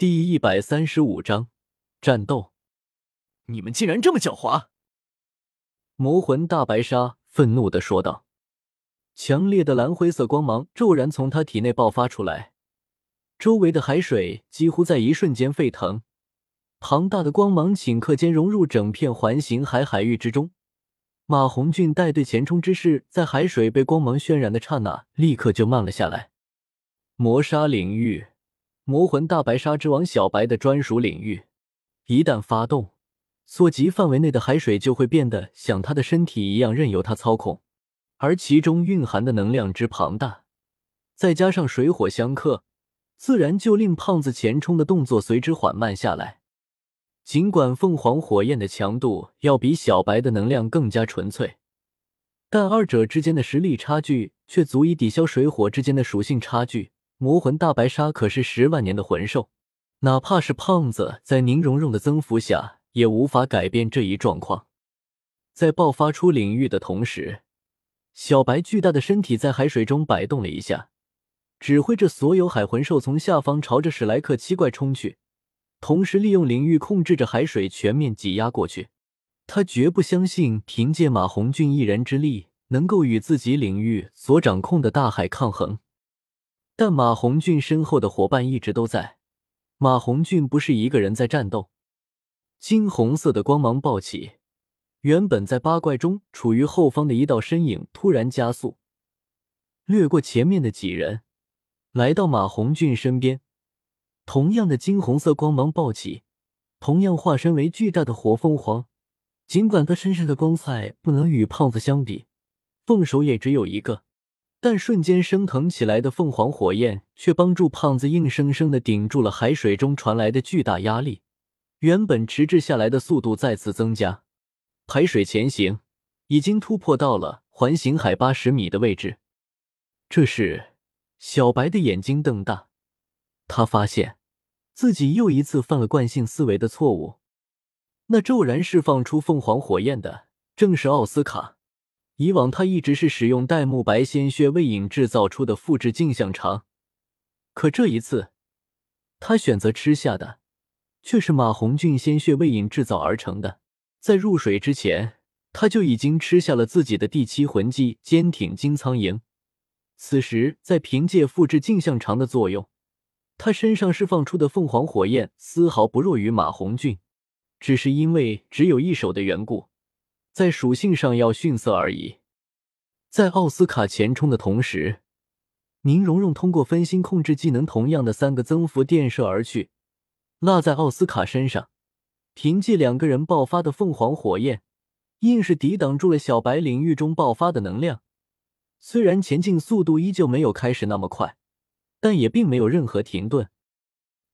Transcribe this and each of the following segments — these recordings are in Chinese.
第一百三十五章战斗。你们竟然这么狡猾！魔魂大白鲨愤怒的说道。强烈的蓝灰色光芒骤然从他体内爆发出来，周围的海水几乎在一瞬间沸腾。庞大的光芒顷刻间融入整片环形海海域之中。马红俊带队前冲之势，在海水被光芒渲染的刹那，立刻就慢了下来。魔沙领域，魔魂大白鲨之王小白的专属领域，一旦发动，所及范围内的海水就会变得像他的身体一样，任由他操控。而其中蕴含的能量之庞大，再加上水火相克，自然就令胖子前冲的动作随之缓慢下来。尽管凤凰火焰的强度要比小白的能量更加纯粹，但二者之间的实力差距却足以抵消水火之间的属性差距。魔魂大白鲨可是十万年的魂兽，哪怕是胖子在宁荣荣的增幅下，也无法改变这一状况。在爆发出领域的同时，小白巨大的身体在海水中摆动了一下，指挥着所有海魂兽从下方朝着史莱克七怪冲去。同时，利用领域控制着海水全面挤压过去。他绝不相信凭借马红俊一人之力能够与自己领域所掌控的大海抗衡。但马红俊身后的伙伴一直都在。马红俊不是一个人在战斗。金红色的光芒暴起，原本在八怪中处于后方的一道身影突然加速，掠过前面的几人，来到马红俊身边。同样的金红色光芒暴起，同样化身为巨大的火凤凰。尽管他身上的光彩不能与胖子相比，凤首也只有一个，但瞬间升腾起来的凤凰火焰却帮助胖子硬生生的顶住了海水中传来的巨大压力。原本迟滞下来的速度再次增加，海水前行已经突破到了环形海八十米的位置。这时，小白的眼睛瞪大，他发现。自己又一次犯了惯性思维的错误。那骤然释放出凤凰火焰的正是奥斯卡。以往他一直是使用戴沐白鲜血为影制造出的复制镜像肠，可这一次，他选择吃下的却是马红俊鲜血为影制造而成的。在入水之前，他就已经吃下了自己的第七魂技坚挺金苍蝇。此时，在凭借复制镜像肠的作用。他身上释放出的凤凰火焰丝毫不弱于马红俊，只是因为只有一手的缘故，在属性上要逊色而已。在奥斯卡前冲的同时，宁荣荣通过分心控制技能，同样的三个增幅电射而去，落在奥斯卡身上，凭借两个人爆发的凤凰火焰，硬是抵挡住了小白领域中爆发的能量。虽然前进速度依旧没有开始那么快。但也并没有任何停顿。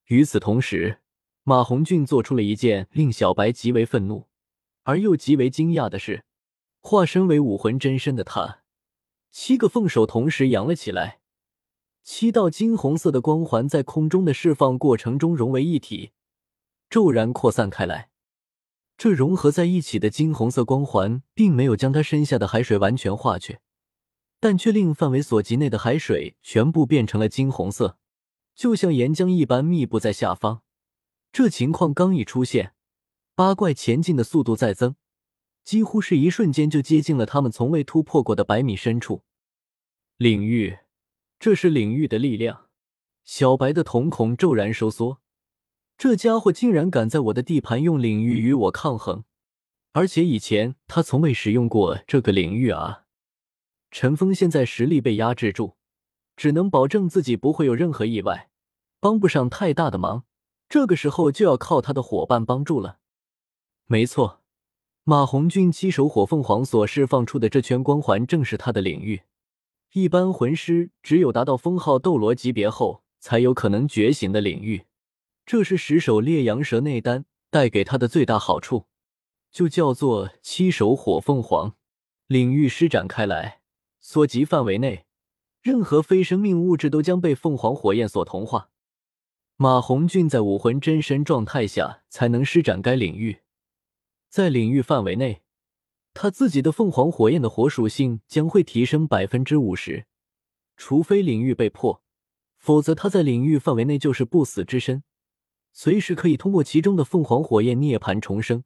与此同时，马红俊做出了一件令小白极为愤怒而又极为惊讶的是：化身为武魂真身的他，七个凤首同时扬了起来，七道金红色的光环在空中的释放过程中融为一体，骤然扩散开来。这融合在一起的金红色光环，并没有将他身下的海水完全化去。但却令范围所及内的海水全部变成了金红色，就像岩浆一般密布在下方。这情况刚一出现，八怪前进的速度再增，几乎是一瞬间就接近了他们从未突破过的百米深处。领域，这是领域的力量。小白的瞳孔骤然收缩，这家伙竟然敢在我的地盘用领域与我抗衡，而且以前他从未使用过这个领域啊！陈峰现在实力被压制住，只能保证自己不会有任何意外，帮不上太大的忙。这个时候就要靠他的伙伴帮助了。没错，马红俊七手火凤凰所释放出的这圈光环正是他的领域。一般魂师只有达到封号斗罗级别后才有可能觉醒的领域，这是十手烈阳蛇内丹带给他的最大好处，就叫做七手火凤凰领域施展开来。所及范围内，任何非生命物质都将被凤凰火焰所同化。马红俊在武魂真身状态下才能施展该领域，在领域范围内，他自己的凤凰火焰的火属性将会提升百分之五十。除非领域被破，否则他在领域范围内就是不死之身，随时可以通过其中的凤凰火焰涅槃重生。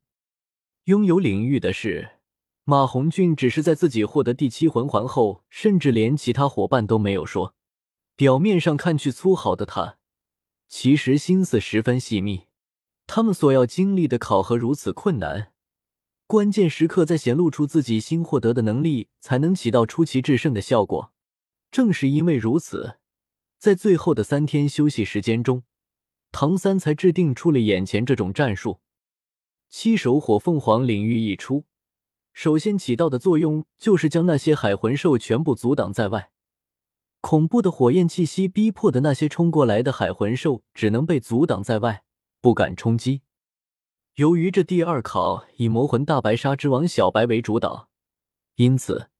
拥有领域的是马红俊，只是在自己获得第七魂环后，甚至连其他伙伴都没有说。表面上看去粗豪的他，其实心思十分细密。他们所要经历的考核如此困难，关键时刻再显露出自己新获得的能力，才能起到出奇制胜的效果。正是因为如此，在最后的三天休息时间中，唐三才制定出了眼前这种战术。七手火凤凰领域一出，首先起到的作用就是将那些海魂兽全部阻挡在外。恐怖的火焰气息逼迫的那些冲过来的海魂兽，只能被阻挡在外，不敢冲击。由于这第二考以魔魂大白鲨之王小白为主导，因此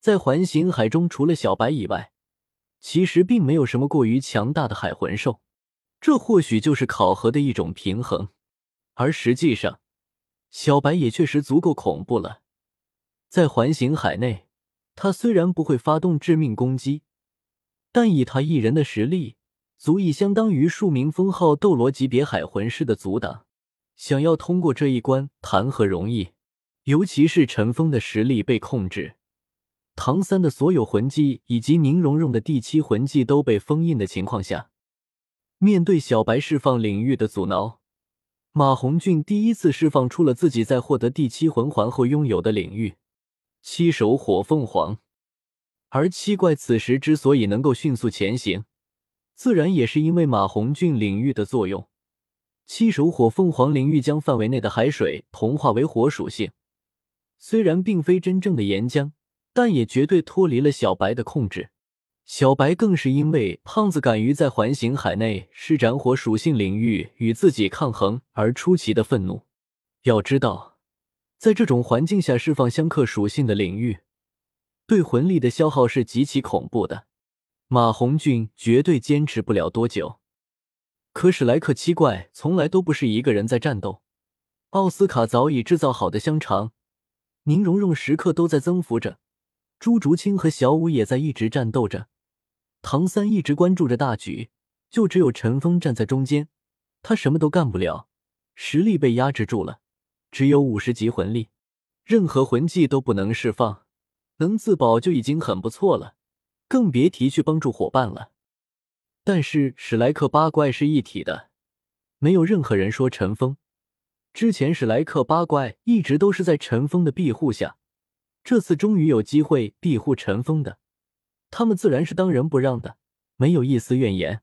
在环形海中，除了小白以外，其实并没有什么过于强大的海魂兽。这或许就是考核的一种平衡。而实际上，小白也确实足够恐怖了。在环形海内，他虽然不会发动致命攻击。但以他一人的实力，足以相当于数名封号斗罗级别海魂师的阻挡。想要通过这一关，谈何容易？尤其是陈峰的实力被控制，唐三的所有魂技以及宁荣荣的第七魂技都被封印的情况下，面对小白释放领域的阻挠，马红俊第一次释放出了自己在获得第七魂环后拥有的领域——七手火凤凰。而七怪此时之所以能够迅速前行，自然也是因为马红俊领域的作用。七手火凤凰领域将范围内的海水同化为火属性，虽然并非真正的岩浆，但也绝对脱离了小白的控制。小白更是因为胖子敢于在环形海内施展火属性领域与自己抗衡而出奇的愤怒。要知道，在这种环境下释放相克属性的领域。对魂力的消耗是极其恐怖的，马红俊绝对坚持不了多久。可史莱克七怪从来都不是一个人在战斗，奥斯卡早已制造好的香肠，宁荣荣时刻都在增幅着，朱竹清和小舞也在一直战斗着，唐三一直关注着大局，就只有陈峰站在中间，他什么都干不了，实力被压制住了，只有五十级魂力，任何魂技都不能释放。能自保就已经很不错了，更别提去帮助伙伴了。但是史莱克八怪是一体的，没有任何人说陈峰。之前史莱克八怪一直都是在陈峰的庇护下，这次终于有机会庇护陈峰的，他们自然是当仁不让的，没有一丝怨言。